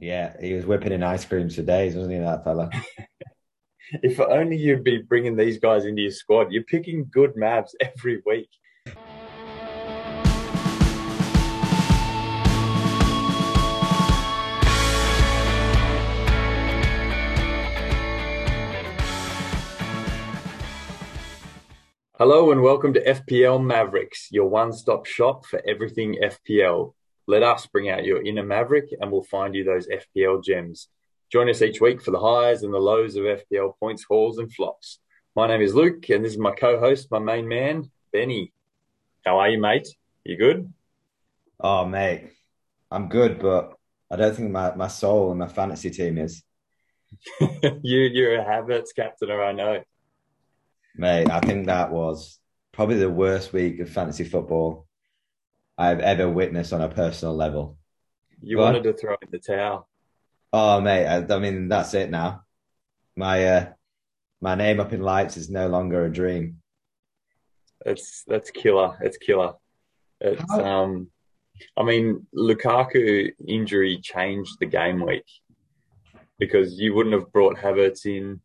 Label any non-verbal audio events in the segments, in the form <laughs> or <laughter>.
Yeah, he was whipping in ice creams for days, wasn't he, that fella? <laughs> if only you'd be bringing these guys into your squad. You're picking good Mavs <laughs> every week. Hello and welcome to FPL Mavericks, your one stop shop for everything FPL. Let us bring out your inner Maverick and we'll find you those FPL gems. Join us each week for the highs and the lows of FPL points, hauls, and flops. My name is Luke and this is my co host, my main man, Benny. How are you, mate? You good? Oh, mate, I'm good, but I don't think my, my soul and my fantasy team is. <laughs> you, you're a Havertz captain, I know. Mate, I think that was probably the worst week of fantasy football I've ever witnessed on a personal level. You but, wanted to throw in the towel. Oh, mate, I, I mean that's it now. My uh, my name up in lights is no longer a dream. That's that's killer. It's killer. It's How? um, I mean, Lukaku injury changed the game week because you wouldn't have brought Havertz in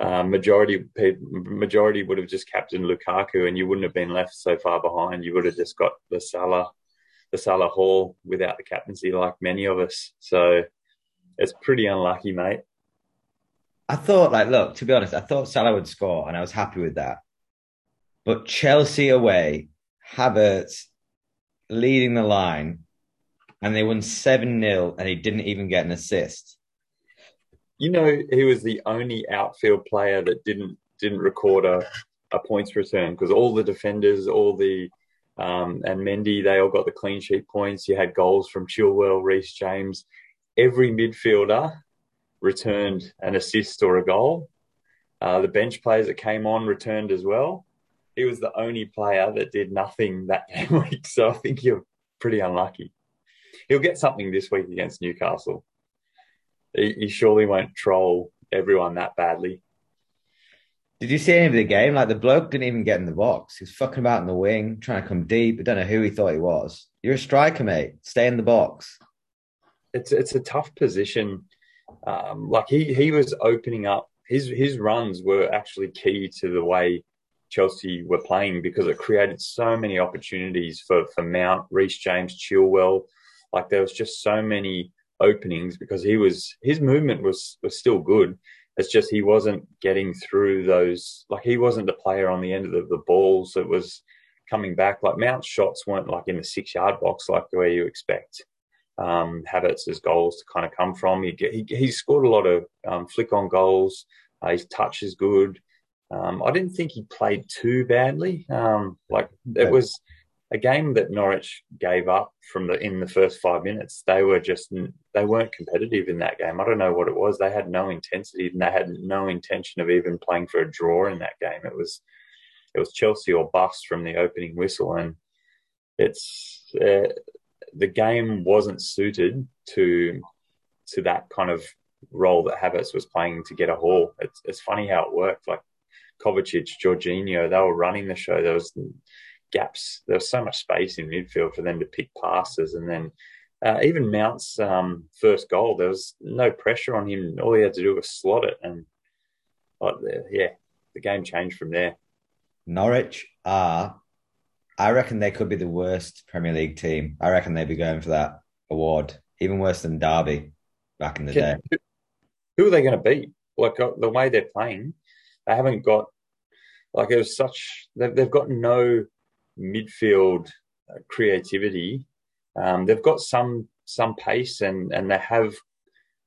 um, majority majority would have just captained Lukaku, and you wouldn't have been left so far behind. You would have just got the Salah, the Salah Hall without the captaincy, like many of us. So it's pretty unlucky, mate. I thought, like, look, to be honest, I thought Salah would score, and I was happy with that. But Chelsea away, Havertz leading the line, and they won 7 0, and he didn't even get an assist you know, he was the only outfield player that didn't didn't record a, a points return because all the defenders, all the um, and Mendy, they all got the clean sheet points. You had goals from Chilwell, Reece James. Every midfielder returned an assist or a goal. Uh, the bench players that came on returned as well. He was the only player that did nothing that game <laughs> week. So I think you're pretty unlucky. He'll get something this week against Newcastle he, he surely won't troll everyone that badly. Did you see any of the game? Like the bloke didn't even get in the box. He was fucking about in the wing, trying to come deep. I don't know who he thought he was. You're a striker, mate. Stay in the box. It's it's a tough position. Um, like he he was opening up. His his runs were actually key to the way Chelsea were playing because it created so many opportunities for for Mount, Reece James, Chilwell. Like there was just so many openings because he was his movement was was still good. It's just he wasn't getting through those. Like he wasn't the player on the end of the, the balls that was coming back. Like Mount's shots weren't like in the six yard box like way you expect um, as goals to kind of come from. He he, he scored a lot of um, flick on goals. Uh, his touch is good. Um, I didn't think he played too badly. Um, like it was a game that Norwich gave up from the in the first five minutes. They were just they weren't competitive in that game. I don't know what it was. They had no intensity and they had no intention of even playing for a draw in that game. It was it was Chelsea or bust from the opening whistle, and it's uh, the game wasn't suited to to that kind of role that Havertz was playing to get a haul. It's it's funny how it worked. Like Kovacic, Jorginho, they were running the show. There was gaps. There was so much space in midfield for them to pick passes, and then uh, even Mount's um, first goal, there was no pressure on him. All he had to do was slot it, and like, yeah, the game changed from there. Norwich are, I reckon they could be the worst Premier League team. I reckon they'd be going for that award, even worse than Derby back in the Can, day. Who are they going to beat? Like uh, the way they're playing, they haven't got like it was such. They've, they've got no midfield uh, creativity. Um, they've got some some pace and and they have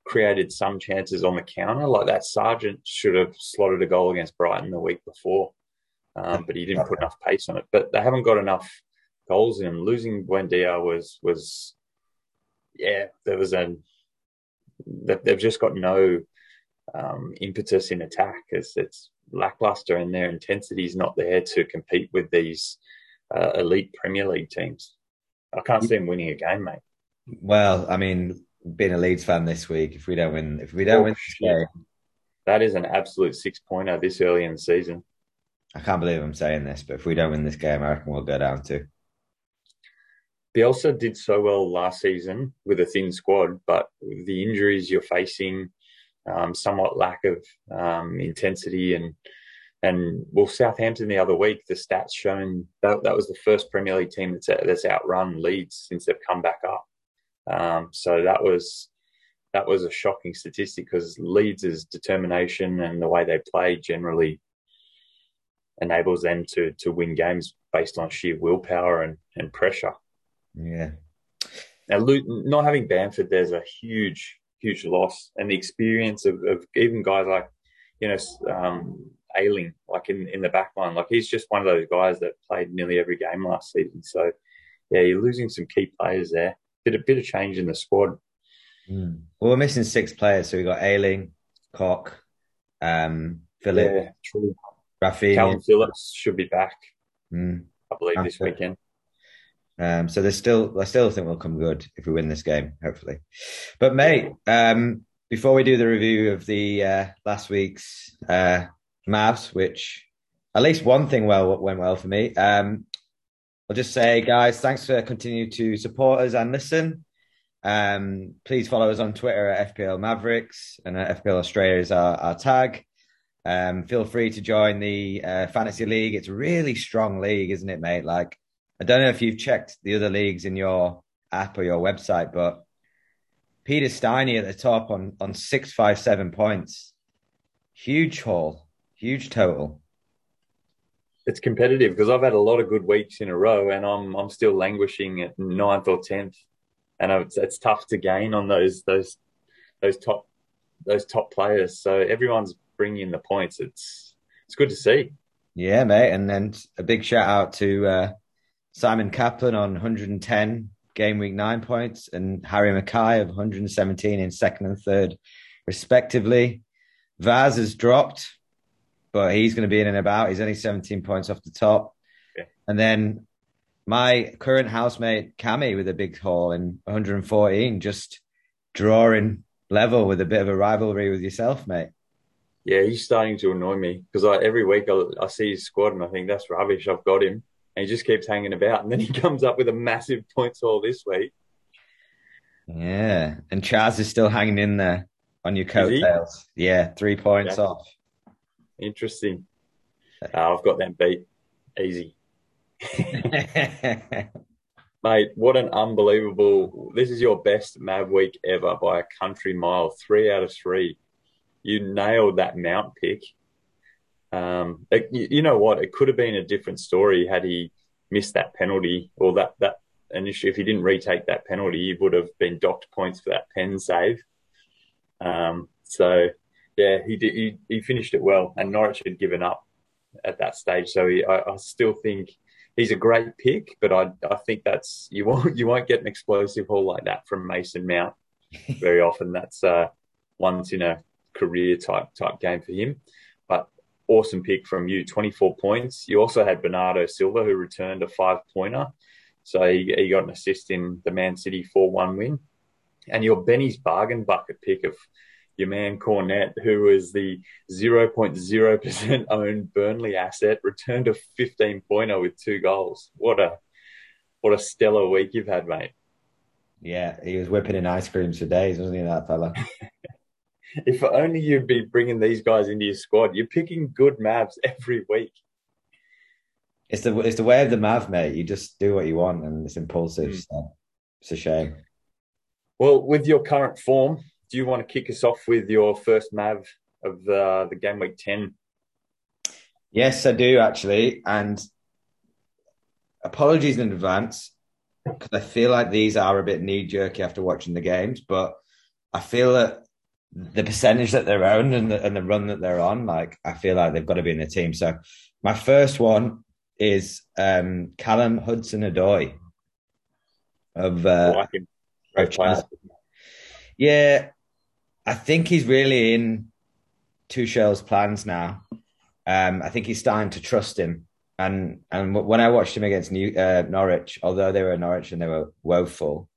created some chances on the counter. Like that Sargent should have slotted a goal against Brighton the week before, um, but he didn't put enough pace on it. But they haven't got enough goals in them. Losing Buendia was was yeah, there was a they've just got no um, impetus in attack. It's, it's lackluster and their intensity is not there to compete with these uh, elite Premier League teams. I can't see them winning a game, mate. Well, I mean, being a Leeds fan this week, if we don't win, if we don't oh, win game, that is an absolute six pointer this early in the season. I can't believe I'm saying this, but if we don't win this game, I reckon we'll go down to. Bielsa did so well last season with a thin squad, but the injuries you're facing, um, somewhat lack of um, intensity and and well, Southampton the other week, the stats showing that that was the first Premier League team that's that's outrun Leeds since they've come back up. Um, so that was that was a shocking statistic because Leeds' determination and the way they play generally enables them to to win games based on sheer willpower and, and pressure. Yeah. Now, not having Bamford, there's a huge, huge loss, and the experience of, of even guys like, you know, um, Ayling, like in in the back line, like he's just one of those guys that played nearly every game last season. So, yeah, you're losing some key players there. Bit a bit of change in the squad. Mm. Well, we're missing six players, so we got Ayling, Koch, um, Philip, yeah, true. Raphinha. Calvin Phillips should be back, mm. I believe, this weekend. Um, so there's still, I still think we'll come good if we win this game, hopefully. But mate, um, before we do the review of the uh, last week's uh, Mavs, which at least one thing well went well for me. Um, I'll just say, guys, thanks for continuing to support us and listen. Um, please follow us on Twitter at FPL Mavericks and at FPL Australia is our, our tag. Um, feel free to join the uh, fantasy league. It's a really strong league, isn't it, mate? Like I don't know if you've checked the other leagues in your app or your website, but Peter Steiny at the top on on six five seven points. Huge haul, huge total. It's competitive because I've had a lot of good weeks in a row, and I'm I'm still languishing at ninth or tenth, and it's it's tough to gain on those those those top those top players. So everyone's bringing in the points. It's it's good to see. Yeah, mate, and then a big shout out to uh, Simon Kaplan on 110 game week nine points, and Harry Mackay of 117 in second and third, respectively. Vaz has dropped, but he's going to be in and about. He's only 17 points off the top. Okay. And then my current housemate, Cami, with a big haul in 114, just drawing level with a bit of a rivalry with yourself, mate. Yeah, he's starting to annoy me because every week I, I see his squad and I think that's rubbish. I've got him and he just keeps hanging about. And then he <laughs> comes up with a massive points haul this week. Yeah, and Chaz is still hanging in there on your coattails. Yeah, three points yeah. off. Interesting. Uh, I've got them beat easy. <laughs> Mate, what an unbelievable! This is your best Mav week ever by a country mile. Three out of three. You nailed that mount pick. Um, it, you know what? It could have been a different story had he missed that penalty or that that initially. If he didn't retake that penalty, he would have been docked points for that pen save. Um, so yeah, he did. He, he finished it well, and Norwich had given up at that stage. So he, I, I still think he's a great pick, but I I think that's you won't <laughs> you won't get an explosive haul like that from Mason Mount <laughs> very often. That's uh, once in a career type type game for him But awesome pick from you, 24 points. You also had Bernardo Silva, who returned a five pointer. So he, he, got an assist in the Man City 4 1 win. And your Benny's bargain bucket pick of your man Cornet, who was the 0.0% <laughs> owned Burnley asset, returned a 15 pointer with two goals. What a what a stellar week you've had, mate. Yeah, he was whipping in ice creams for days, wasn't he, that fella? <laughs> if only you'd be bringing these guys into your squad. You're picking good Mavs every week. It's the it's the way of the Mav, mate. You just do what you want, and it's impulsive. Mm. So it's a shame. Well, with your current form, do you want to kick us off with your first Mav of the the game week ten? Yes, I do actually, and apologies in advance because I feel like these are a bit knee jerky after watching the games, but I feel that the percentage that they're owned and the, and the run that they're on, like I feel like they've got to be in the team. So my first one is um, Callum Hudson Odoi of uh, of Yeah, I think he's really in Tuchel's plans now. Um, I think he's starting to trust him. And and when I watched him against New, uh, Norwich, although they were Norwich and they were woeful,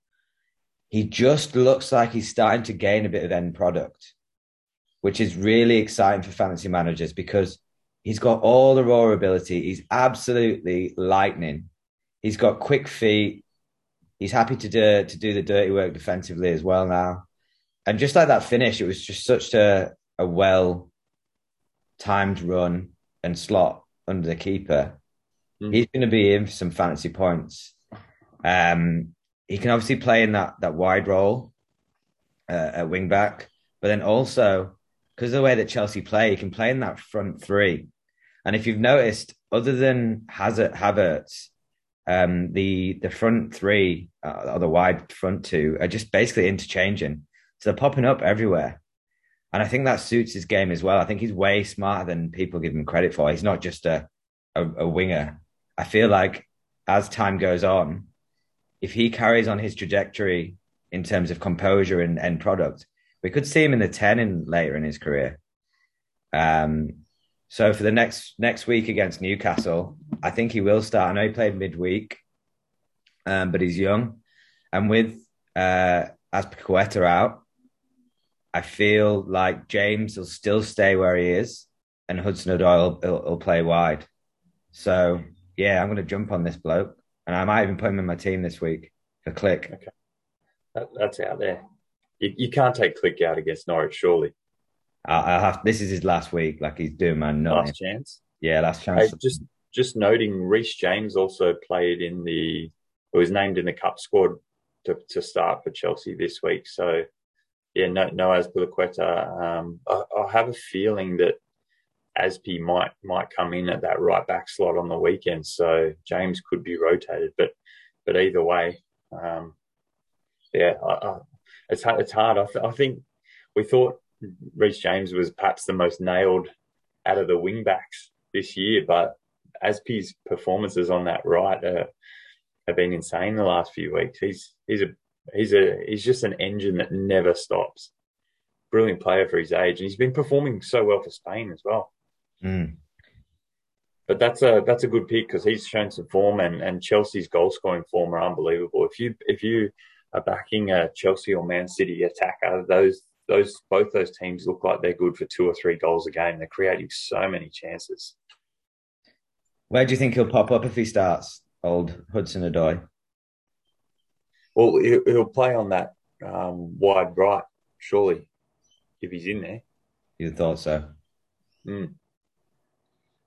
he just looks like he's starting to gain a bit of end product, which is really exciting for fantasy managers because he's got all the raw ability. He's absolutely lightning. He's got quick feet. He's happy to do to do the dirty work defensively as well now. And just like that finish, it was just such a a well timed run and slot under the keeper. Mm. He's going to be in for some fantasy points. Um, he can obviously play in that that wide role uh, at wing back, but then also because of the way that Chelsea play, he can play in that front three. And if you've noticed, other than Hazard, Havertz, um, the the front three uh, or the wide front two are just basically interchanging. So they're popping up everywhere. And I think that suits his game as well. I think he's way smarter than people give him credit for. He's not just a, a, a winger. I feel like as time goes on, if he carries on his trajectory in terms of composure and end product, we could see him in the 10 in later in his career. Um, so for the next next week against Newcastle, I think he will start. I know he played midweek, um, but he's young. And with uh, Azpilicueta out, I feel like James will still stay where he is, and Hudson Odoi will, will, play wide. So yeah, I'm going to jump on this bloke, and I might even put him in my team this week for Klich. Okay, that, that's out there. You, you can't take Klich out against Norwich, surely. I, have. This is his last week. Like he's doing man nothing. Last chance. Yeah, last chance. Hey, just just noting, Reece James also played in the. was named in the cup squad to, to start for Chelsea this week. So yeah, no, no Azpilicueta. Um, I, I have a feeling that Azpi might might come in at that right back slot on the weekend, so James could be rotated. But but either way, um, yeah, I, I, it's hard. It's hard. I, th- I think we thought Reece James was perhaps the most nailed out of the wing backs this year, but Azpi's performances on that right uh, have been insane the last few weeks. He's he's a he's a he's just an engine that never stops. Brilliant player for his age, and he's been performing so well for Spain as well. Mm. But that's a that's a good pick because he's shown some form, and, and Chelsea's goal scoring form are unbelievable. If you if you are backing a Chelsea or Man City attacker, those those both those teams look like they're good for two or three goals a game. They're creating so many chances. Where do you think he'll pop up if he starts? Old Hudson Odoi. Well, he'll play on that um, wide right, surely, if he's in there. You thought so? Mm.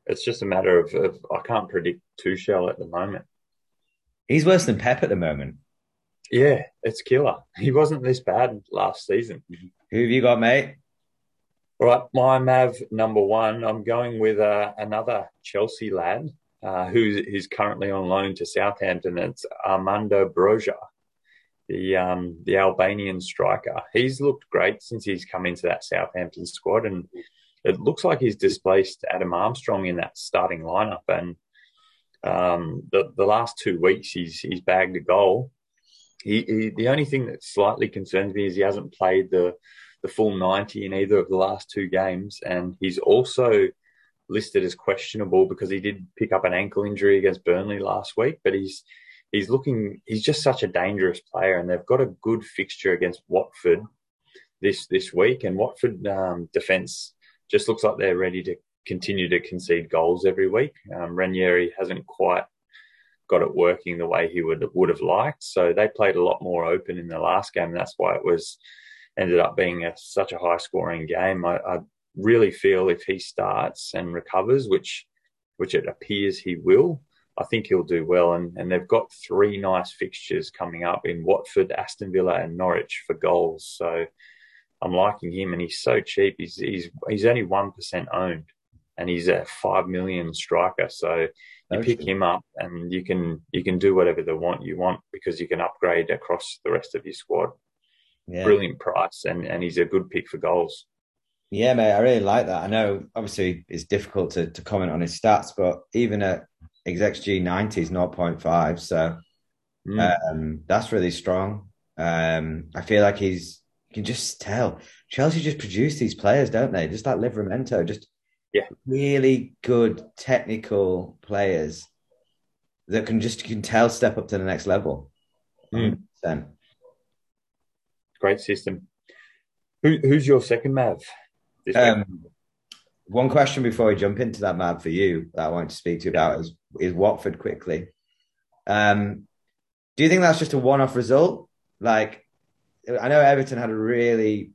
It's just a matter of, of I can't predict Tuchel at the moment. He's worse than Pep at the moment. Yeah, it's killer. He wasn't this bad last season. Who have you got, mate? Right, my Mav number one. I'm going with uh, another Chelsea lad uh, who's currently on loan to Southampton. It's Armando Broja the um, the Albanian striker. He's looked great since he's come into that Southampton squad, and it looks like he's displaced Adam Armstrong in that starting lineup. And um, the the last two weeks, he's he's bagged a goal. He, he, the only thing that slightly concerns me is he hasn't played the the full ninety in either of the last two games, and he's also listed as questionable because he did pick up an ankle injury against Burnley last week, but he's he's looking he's just such a dangerous player and they've got a good fixture against Watford this this week and Watford um, defense just looks like they're ready to continue to concede goals every week. Um, Ranieri hasn't quite got it working the way he would would have liked, so they played a lot more open in the last game. And that's why it was ended up being a, such a high scoring game. I, I really feel if he starts and recovers, which which it appears he will, I think he'll do well. And, and they've got three nice fixtures coming up in Watford, Aston Villa, and Norwich for goals. So I'm liking him, and he's so cheap. He's he's he's only one percent owned, and he's a five million striker. So you pick him up, and you can you can do whatever the want you want because you can upgrade across the rest of your squad. Yeah. Brilliant price, and and he's a good pick for goals. Yeah, mate, I really like that. I know obviously it's difficult to, to comment on his stats, but even at XG 90 is 0.5. So mm. um, that's really strong. Um, I feel like he's, you can just tell Chelsea just produce these players, don't they? Just like Livramento, just yeah, really good technical players that can just, you can tell, step up to the next level. Mm. Great system. Who, who's your second Mav? Um, one question before we jump into that, Mav, for you that I want to speak to you about is is Watford quickly. Um, Do you think that's just a one-off result? Like, I know Everton had a really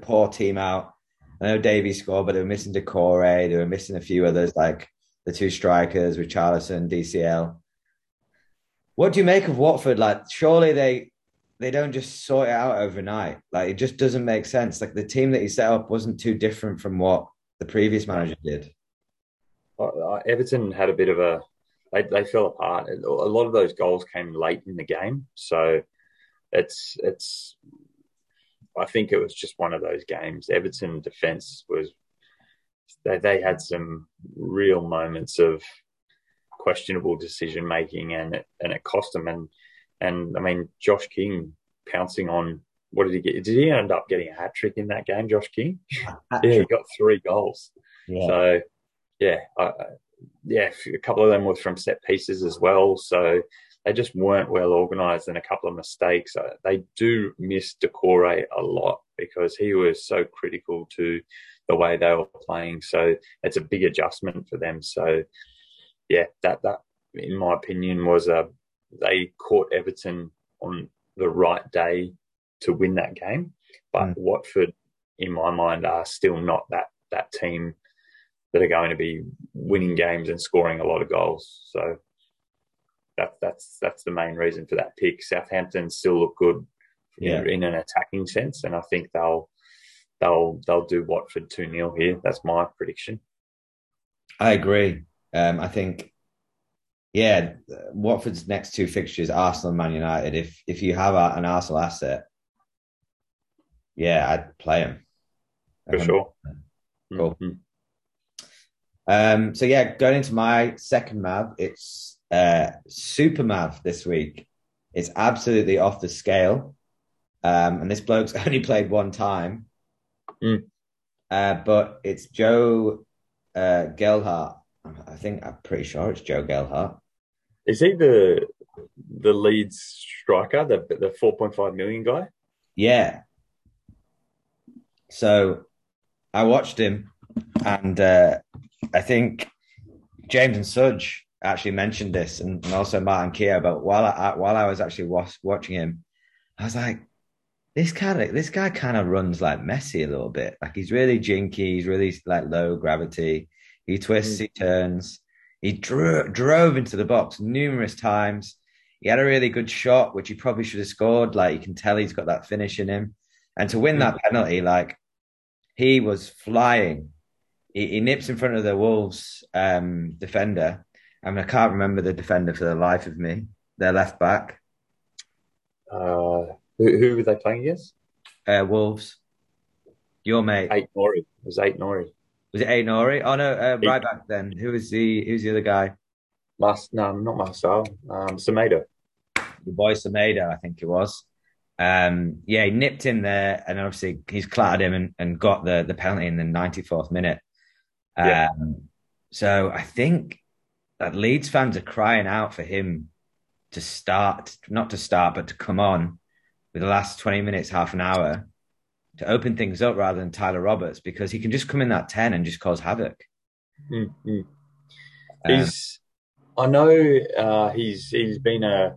poor team out. I know Davy scored, but they were missing Doucouré. They were missing a few others, like the two strikers, with Richarlison, DCL. What do you make of Watford? Like, surely they they don't just sort it out overnight. Like, it just doesn't make sense. Like, the team that he set up wasn't too different from what the previous manager did. Uh, Everton had a bit of a they, they fell apart. A lot of those goals came late in the game, so it's it's. I think it was just one of those games. Everton defense was they they had some real moments of questionable decision making, and it, and it cost them. And and I mean, Josh King pouncing on what did he get? Did he end up getting a hat trick in that game, Josh King? <laughs> yeah, he got three goals. Yeah. So yeah, I, yeah, a couple of them were from set pieces as well. So they just weren't well organised and a couple of mistakes. Uh, they do miss Doucouré a lot because he was so critical to the way they were playing. So it's a big adjustment for them. So yeah, that that in my opinion was a they caught Everton on the right day to win that game, but mm. Watford, in my mind, are still not that that team that are going to be winning games and scoring a lot of goals. So that, that's that's the main reason for that pick. Southampton still look good yeah. in, in an attacking sense, and I think they'll they'll they'll do Watford two 0 here. That's my prediction. I agree. Um, I think, yeah, Watford's next two fixtures, Arsenal and Man United. If if you have a, an Arsenal asset, yeah, I'd play him. for sure. Cool. Mm-hmm. Um, so yeah, going into my second Mav, it's uh, Super Mav this week. It's absolutely off the scale. Um, and this bloke's <laughs> only played one time. Mm. Uh, but it's Joe uh, Gelhardt. I think I'm pretty sure it's Joe Gelhardt. Is he the the lead striker, the the 4.5 million guy? Yeah. So I watched him and uh, I think James and Sudge actually mentioned this, and, and also Martin Keown. But while I while I was actually was, watching him, I was like, this kind of this guy kind of runs like Messi a little bit. Like he's really jinky. He's really like low gravity. He twists. Mm. He turns. He dro- drove into the box numerous times. He had a really good shot, which he probably should have scored. Like you can tell, he's got that finish in him. And to win mm. that penalty, like he was flying he, he nips in front of the Wolves um, defender. I mean, I can't remember the defender for the life of me. Their left back. Uh, who, who were they playing against? Uh, Wolves. Your mate. Aït-Nouri. It was Aït-Nouri. Was it Aït-Nouri? Oh no, uh, right back then. Who was the who's the other guy? Mas, no, not Marçal. Um, Semedo. The boy Semedo, I think it was. Um, yeah, he nipped in there, and obviously he's clattered him and, and got the the penalty in the 94th minute. Yeah. Um, so I think that Leeds fans are crying out for him to start, not to start, but to come on with the last 20 minutes, half an hour to open things up rather than Tyler Roberts because he can just come in that 10 and just cause havoc. Mm-hmm. He's, I know uh, he's he's been a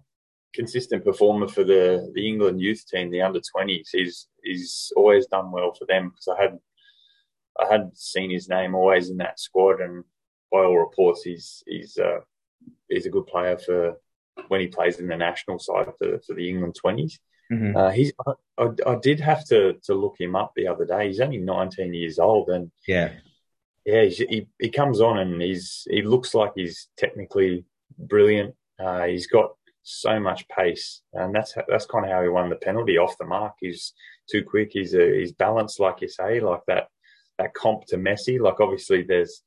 consistent performer for the, the England youth team, the under 20s. He's he's always done well for them because I had I had seen his name always in that squad, and by all reports, he's he's uh, he's a good player for when he plays in the national side for, for the England 20s. Mm-hmm. Uh, he's I, I, did have to to look him up the other day. He's only 19 years old, and yeah, yeah, he he comes on and he's he looks like he's technically brilliant. Uh, he's got so much pace, and that's that's kind of how he won the penalty off the mark. He's too quick. He's a, he's balanced, like you say, like that that comp to Messi. Like obviously there's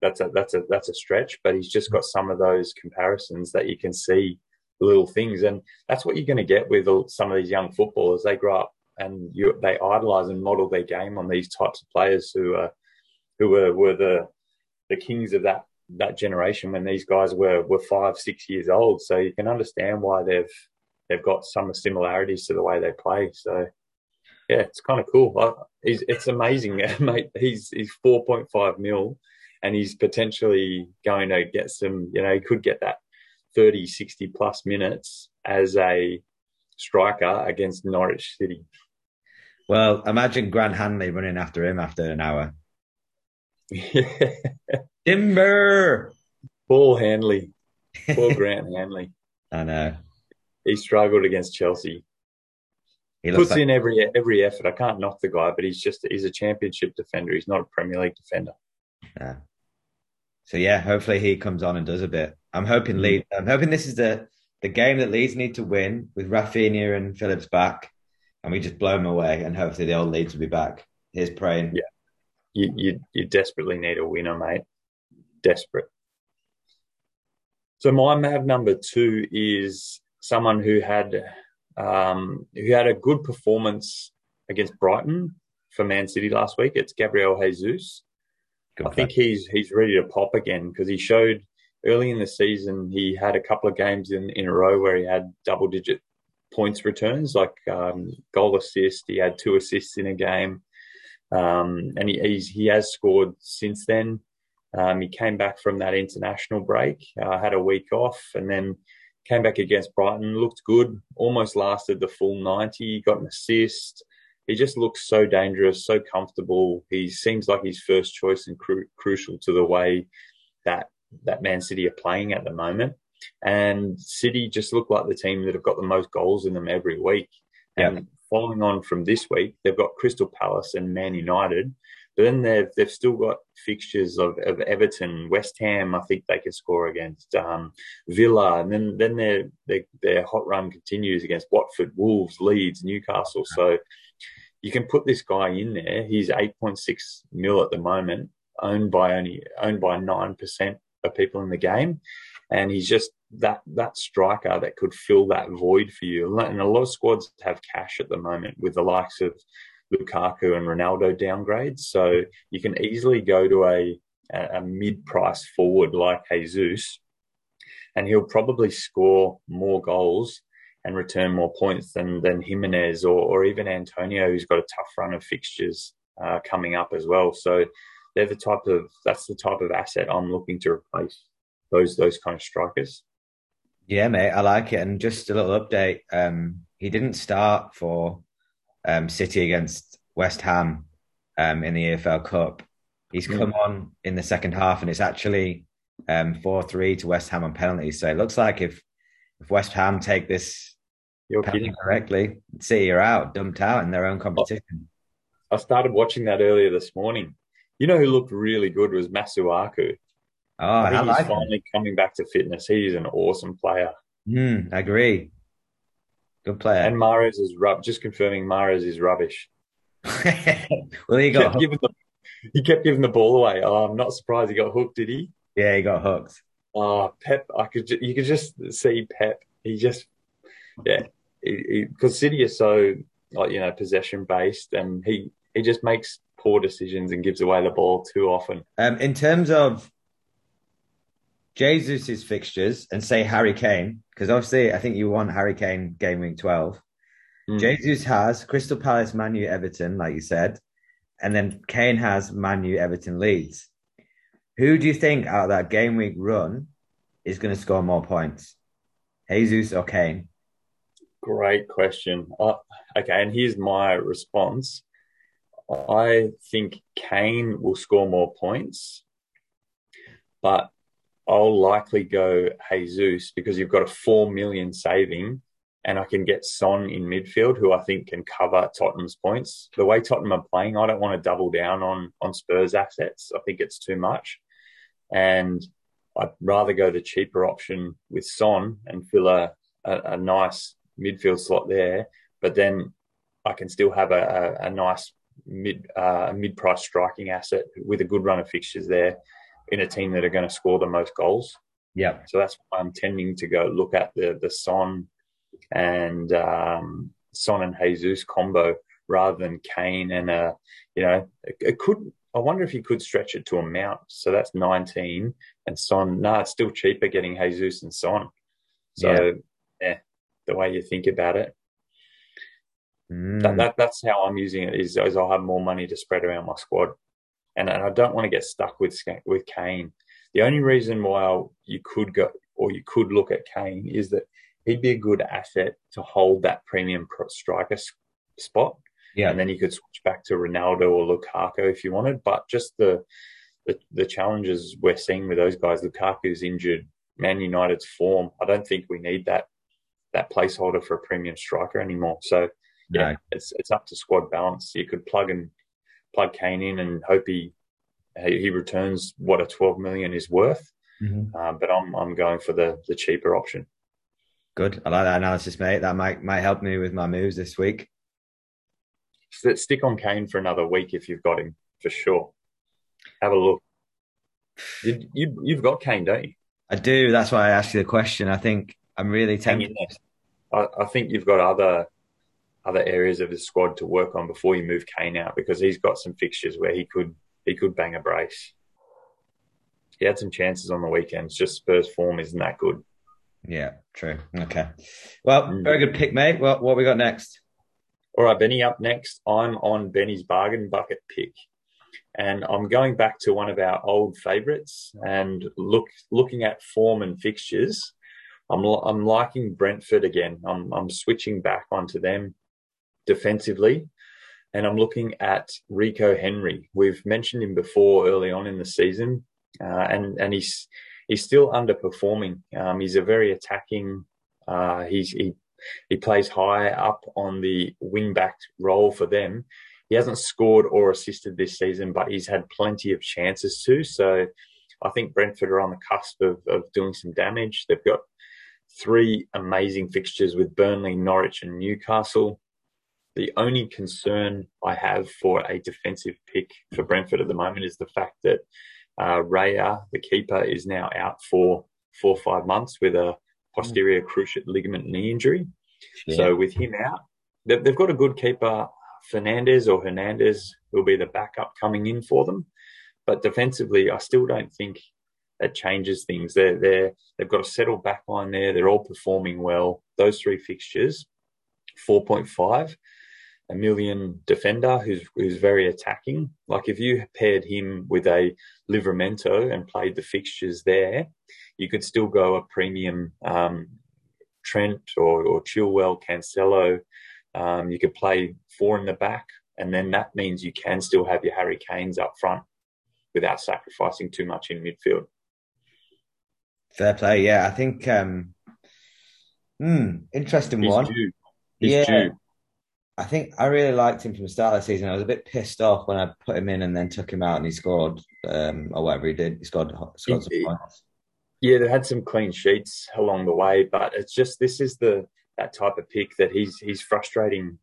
that's a that's a that's a stretch, but he's just got some of those comparisons that you can see little things, and that's what you're going to get with some of these young footballers. They grow up and you, they idolize and model their game on these types of players who are who were, were the the kings of that that generation when these guys were were five six years old. So you can understand why they've they've got some similarities to the way they play. So yeah, it's kind of cool. He's, it's amazing, <laughs> mate. He's he's four point five mil, and he's potentially going to get some. You know, he could get that 30, 60 plus minutes as a striker against Norwich City. Well, imagine Grant Hanley running after him after an hour. <laughs> Timber! Paul Hanley. Paul <laughs> Grant Hanley. I know. He struggled against Chelsea. He puts like... in every every effort. I can't knock the guy, but he's just he's a championship defender. He's not a Premier League defender. Yeah. So yeah, hopefully he comes on and does a bit. I'm hoping mm. Leeds. I'm hoping this is the the game that Leeds need to win with Raphinha and Phillips back, and we just blow them away. And hopefully the old Leeds will be back. Here's praying. Yeah, you you you desperately need a winner, mate. Desperate. So my Mav number two is someone who had um, who had a good performance against Brighton for Man City last week. It's Gabriel Jesus. Good I think he's he's ready to pop again because he showed early in the season he had a couple of games in, in a row where he had double digit points returns like um, goal assist. He had two assists in a game, um, and he he's, he has scored since then. Um, he came back from that international break, uh, had a week off, and then came back against Brighton, looked good, almost lasted the full 90, got an assist. He just looks so dangerous, so comfortable. He seems like his first choice and cru- crucial to the way that that Man City are playing at the moment. And City just look like the team that have got the most goals in them every week. And following on from this week, they've got Crystal Palace and Man United, but then they've they've still got fixtures of, of Everton, West Ham. I think they can score against um, Villa, and then then their, their their hot run continues against Watford, Wolves, Leeds, Newcastle. So you can put this guy in there. He's eight point six mil at the moment, owned by only owned by nine percent of people in the game, and he's just that that striker that could fill that void for you. And a lot of squads have cash at the moment with the likes of Lukaku and Ronaldo downgrades. So you can easily go to a, a mid price forward like Jesus, and he'll probably score more goals and return more points than, than Jimenez or, or even Antonio, who's got a tough run of fixtures uh, coming up as well. So they're the type of that's the type of asset I'm looking to replace those those kind of strikers. Yeah, mate, I like it. And just a little update. Um, he didn't start for um, City against West Ham um, in the EFL Cup. He's come on in the second half, and it's actually um, four um, three to West Ham on penalties. So it looks like if if West Ham take this You're penalty correctly, City are out, dumped out in their own competition. I started watching that earlier this morning. You know who looked really good was Masuaku. Oh, I I he's like finally him. coming back to fitness. He's an awesome player. Mm, I agree. Good player. And Mahrez is rub. Just confirming, Mahrez is rubbish. <laughs> well, he got he kept, the, he kept giving the ball away. Oh, I'm not surprised he got hooked. Did he? Yeah, he got hooked. Oh, Pep! I could you could just see Pep. He just yeah, because City is so like you know possession based, and he he just makes poor decisions and gives away the ball too often. Um, in terms of Jesus's fixtures and say Harry Kane, because obviously I think you want Harry Kane game week 12. Mm. Jesus has Crystal Palace, Manu, Everton, like you said, and then Kane has Manu, Everton, Leeds. Who do you think out of that game week run is going to score more points? Jesus or Kane? Great question. Uh, okay, and here's my response. I think Kane will score more points, but I'll likely go Jesus because you've got a four million saving, and I can get Son in midfield, who I think can cover Tottenham's points. The way Tottenham are playing, I don't want to double down on on Spurs assets. I think it's too much, and I'd rather go the cheaper option with Son and fill a, a, a nice midfield slot there. But then I can still have a, a, a nice mid uh, mid price striking asset with a good run of fixtures there in a team that are going to score the most goals. Yeah. So that's why I'm tending to go look at the the Son and um, Son and Jesus combo rather than Kane and a you know it, it, could. I wonder if you could stretch it to a mount. So that's 19 and Son. No, it's still cheaper getting Jesus and Son. So yeah, yeah the way you think about it. Mm. That, that, that's how I'm using it. Is, is I'll have more money to spread around my squad and, and I don't want to get stuck with with Kane. The only reason why you could go or you could look at Kane, is that he'd be a good asset to hold that premium striker spot. Yeah. And then you could switch back to Ronaldo or Lukaku if you wanted. But just the, the, the challenges we're seeing with those guys, Lukaku's injured, Man United's form. I don't think we need that that placeholder for a premium striker anymore. So yeah, no. it's it's up to squad balance. You could plug and plug Kane in and hope he he returns what a 12 million is worth. Mm-hmm. Uh, but I'm I'm going for the the cheaper option. Good. I like that analysis, mate. That might might help me with my moves this week. Stick on Kane for another week if you've got him for sure. Have a look. You, you you've got Kane, don't you? I do. That's why I asked you the question. I think I'm really tempted. I, I think you've got other other areas of his squad to work on before you move Kane out because he's got some fixtures where he could he could bang a brace. He had some chances on the weekends. Just Spurs form isn't that good. Yeah, true. Okay. Well, mm. very good pick, mate. Well, what we got next? All right, Benny. Up next, I'm on Benny's bargain bucket pick, and I'm going back to one of our old favourites and look looking at form and fixtures. I'm I'm liking Brentford again. I'm I'm switching back onto them defensively, and I'm looking at Rico Henry. We've mentioned him before early on in the season, uh, and and he's he's still underperforming. Um, he's a very attacking. Uh, he's he he plays high up on the wing back role for them. He hasn't scored or assisted this season, but he's had plenty of chances to. So I think Brentford are on the cusp of, of doing some damage. They've got three amazing fixtures with Burnley, Norwich, and Newcastle. The only concern I have for a defensive pick for Brentford at the moment is the fact that uh, Raya, the keeper, is now out for four or five months with a posterior cruciate ligament knee injury. Yeah. So with him out, they've got a good keeper, Fernandez or Hernandez, who'll be the backup coming in for them. But defensively, I still don't think it changes things. They're, they're, they've got a settled back line there. They're all performing well. Those three fixtures, 4.5 a million defender who's who's very attacking. Like if you paired him with a Livramento and played the fixtures there, you could still go a premium um, Trent or, or Chilwell, Cancelo. Um, you could play four in the back, and then that means you can still have your Harry Kanes up front without sacrificing too much in midfield. Fair play, yeah. I think um, hmm, interesting He's one. Due. He's yeah. Due. I think I really liked him from the start of the season. I was a bit pissed off when I put him in and then took him out and he scored um, or whatever he did. He scored, scored some points. Yeah, they had some clean sheets along the way, but it's just this is the that type of pick that he's he's frustrating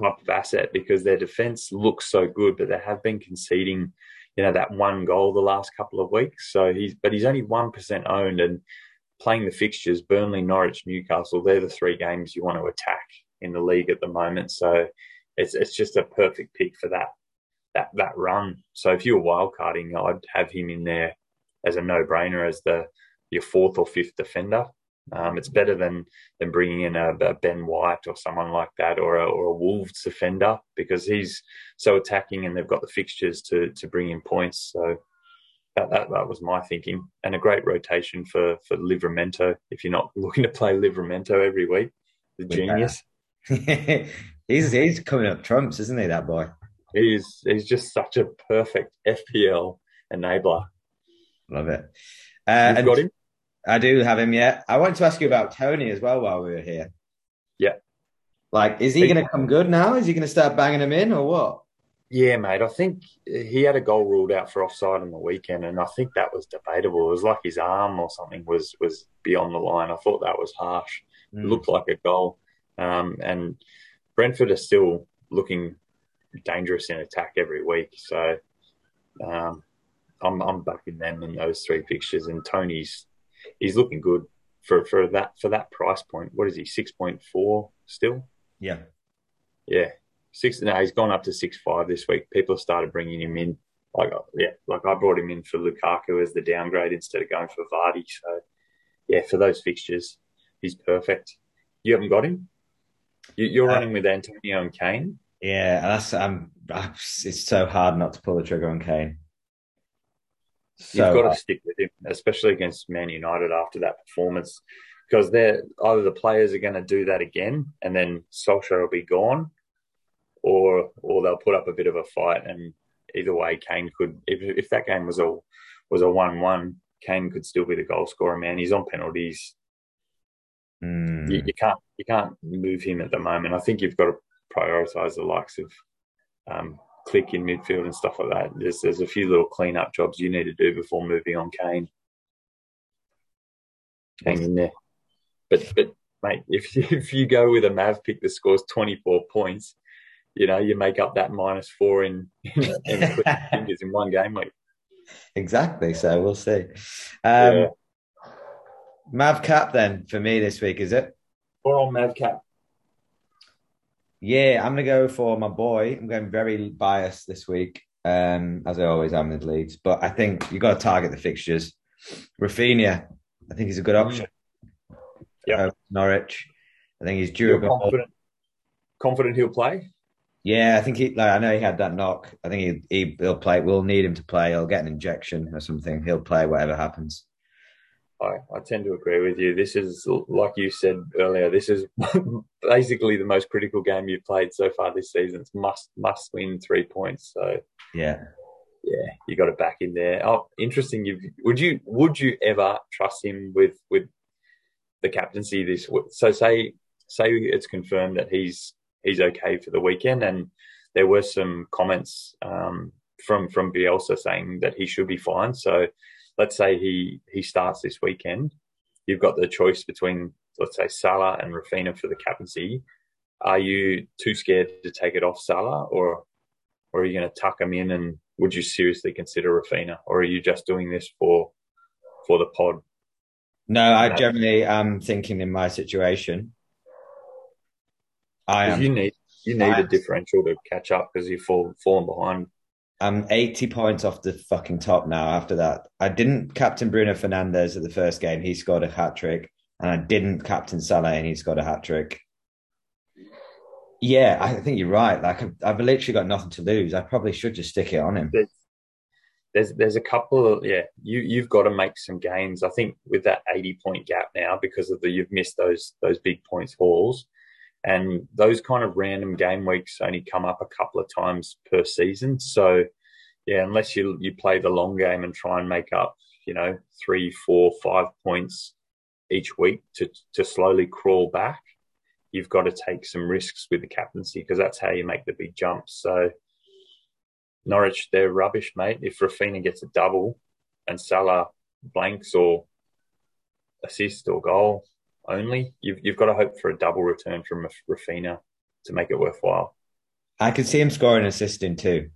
type of asset because their defense looks so good, but they have been conceding, you know, that one goal the last couple of weeks. So he's but he's only one percent owned and playing the fixtures, Burnley, Norwich, Newcastle, they're the three games you want to attack in the league at the moment. So it's it's just a perfect pick for that that that run. So if you were wildcarding, I'd have him in there as a no brainer as the your fourth or fifth defender. Um, it's better than than bringing in a, a, Ben White or someone like that, or a, or a Wolves defender because he's so attacking and they've got the fixtures to to bring in points. So that, that, that was my thinking, and a great rotation for for Livramento if you're not <laughs> looking to play Livramento every week. The genius. <laughs> he's he's coming up trumps, isn't he? That boy. He's he's just such a perfect FPL enabler. Love it. Uh, You've got him. I do have him. Yeah. I wanted to ask you about Toney as well while we were here. Yeah. Like, is he going to come good now? Is he going to start banging him in or what? Yeah, mate. I think he had a goal ruled out for offside on the weekend, and I think that was debatable. It was like his arm or something was was beyond the line. I thought that was harsh. Mm. It looked like a goal. Um, and Brentford are still looking dangerous in attack every week. So um, I'm I'm backing them in those three fixtures. And Toney's he's looking good for for that for that price point. What is he? Six point four still? Yeah, yeah. Six. No, he's gone up to six five this week. People have started bringing him in. Like yeah, like I brought him in for Lukaku as the downgrade instead of going for Vardy. So yeah, for those fixtures, he's perfect. You haven't got him? You're uh, running with Antonio and Kane. Yeah, that's um, it's so hard not to pull the trigger on Kane. So, You've got to stick with him, especially against Man United after that performance, because they're either the players are going to do that again, and then Solskjaer will be gone, or or they'll put up a bit of a fight, and either way, Kane could. If if that game was a was a one-one, Kane could still be the goal scorer. Man, he's on penalties. Mm. You, you, can't you can't move him at the moment. I think you've got to prioritise the likes of um, Klich in midfield and stuff like that. There's there's a few little clean up jobs you need to do before moving on Kane. Hang in there. But but mate, if you, <laughs> if you go with a Mav pick that scores 24 points, you know you make up that minus four in <laughs> in, in, <laughs> in one game week. Exactly. So we'll see. Um, yeah. Mav cap then for me this week is it? Or on Mav cap. Yeah, I'm gonna go for my boy. I'm going very biased this week, um, as I always am with Leeds. But I think you got to target the fixtures. Raphinha, I think he's a good mm. option. Yeah, uh, Norwich. I think he's durable. Confident, confident he'll play. Yeah, I think he. Like, I know he had that knock. I think he, he he'll play. We'll need him to play. He'll get an injection or something. He'll play whatever happens. I, I tend to agree with you. This is, like you said earlier, this is <laughs> basically the most critical game you've played so far this season. It's must must win three points. So yeah, yeah, you got it back in there. Oh, interesting. You would you would you ever trust him with with the captaincy this? So say say it's confirmed that he's he's okay for the weekend, and there were some comments um, from from Bielsa saying that he should be fine. So let's say he he starts this weekend, you've got the choice between let's say Salah and Raphinha for the captaincy. Are you too scared to take it off Salah, or or are you going to tuck him in? And would you seriously consider Raphinha, or are you just doing this for for the pod? No, I generally am thinking in my situation. I am. You need you need I a differential to catch up because you've fall, fallen behind I'm 80 points off the fucking top now after that. I didn't captain Bruno Fernandes at the first game. He scored a hat trick. And I didn't captain Salah and he scored a hat trick. Yeah, I think you're right. Like I've, I've, literally got nothing to lose. I probably should just stick it on him. There's there's, there's a couple of yeah. You you've got to make some gains. I think with that 80 point gap now because of the you've missed those those big points hauls, and those kind of random game weeks only come up a couple of times per season. So, yeah, unless you you play the long game and try and make up, you know, three, four, five points each week to to slowly crawl back, you've got to take some risks with the captaincy because that's how you make the big jumps. So, Norwich, they're rubbish, mate. If Raphinha gets a double and Salah blanks or assist or goal, only. You've you've got to hope for a double return from Raphinha to make it worthwhile. I could see him scoring assisting too,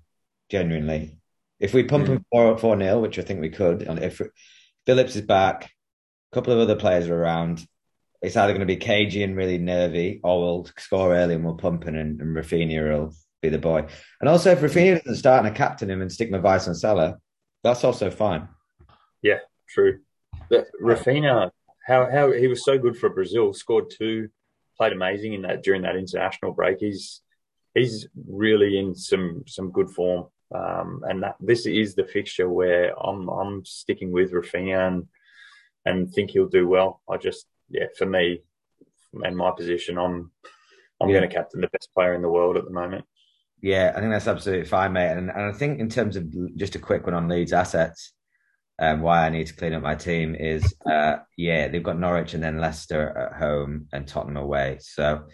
genuinely. If we pump mm. him four four nil, which I think we could, and if Phillips is back, a couple of other players are around. It's either going to be cagey and really nervy, or we'll score early and we'll pump in, and, and Raphinha will be the boy. And also, if Raphinha doesn't start and I captain him and stick my vice on Salah, that's also fine. Yeah, true. But Raphinha how how he was so good for Brazil. Scored two, played amazing in that during that international break. He's he's really in some some good form. Um, and that this is the fixture where I'm I'm sticking with Raphinha and and think he'll do well. I just yeah, for me and my position, I'm I'm yeah. going to captain the best player in the world at the moment. Yeah, I think that's absolutely fine, mate. And, and I think in terms of just a quick one on Leeds assets, um, why I need to clean up my team is, uh, yeah, they've got Norwich and then Leicester at home and Tottenham away. So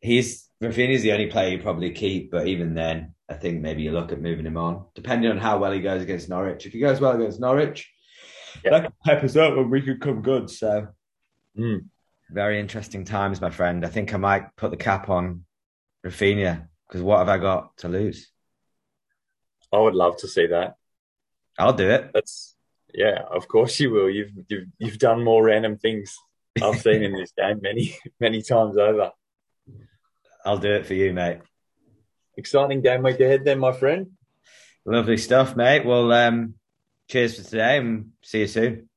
he's Raphinha's the only player you probably keep, but even then, I think maybe you look at moving him on, depending on how well he goes against Norwich. If he goes well against Norwich, yeah. that could pep us up and we could come good. So, mm. very interesting times, my friend. I think I might put the cap on Raphinha because what have I got to lose? I would love to see that. I'll do it. That's yeah, of course you will. You've you've you've done more random things I've seen in this game many <laughs> many times over. I'll do it for you, mate. Exciting game week ahead, then, my friend. Lovely stuff, mate. Well, um, cheers for today, and see you soon.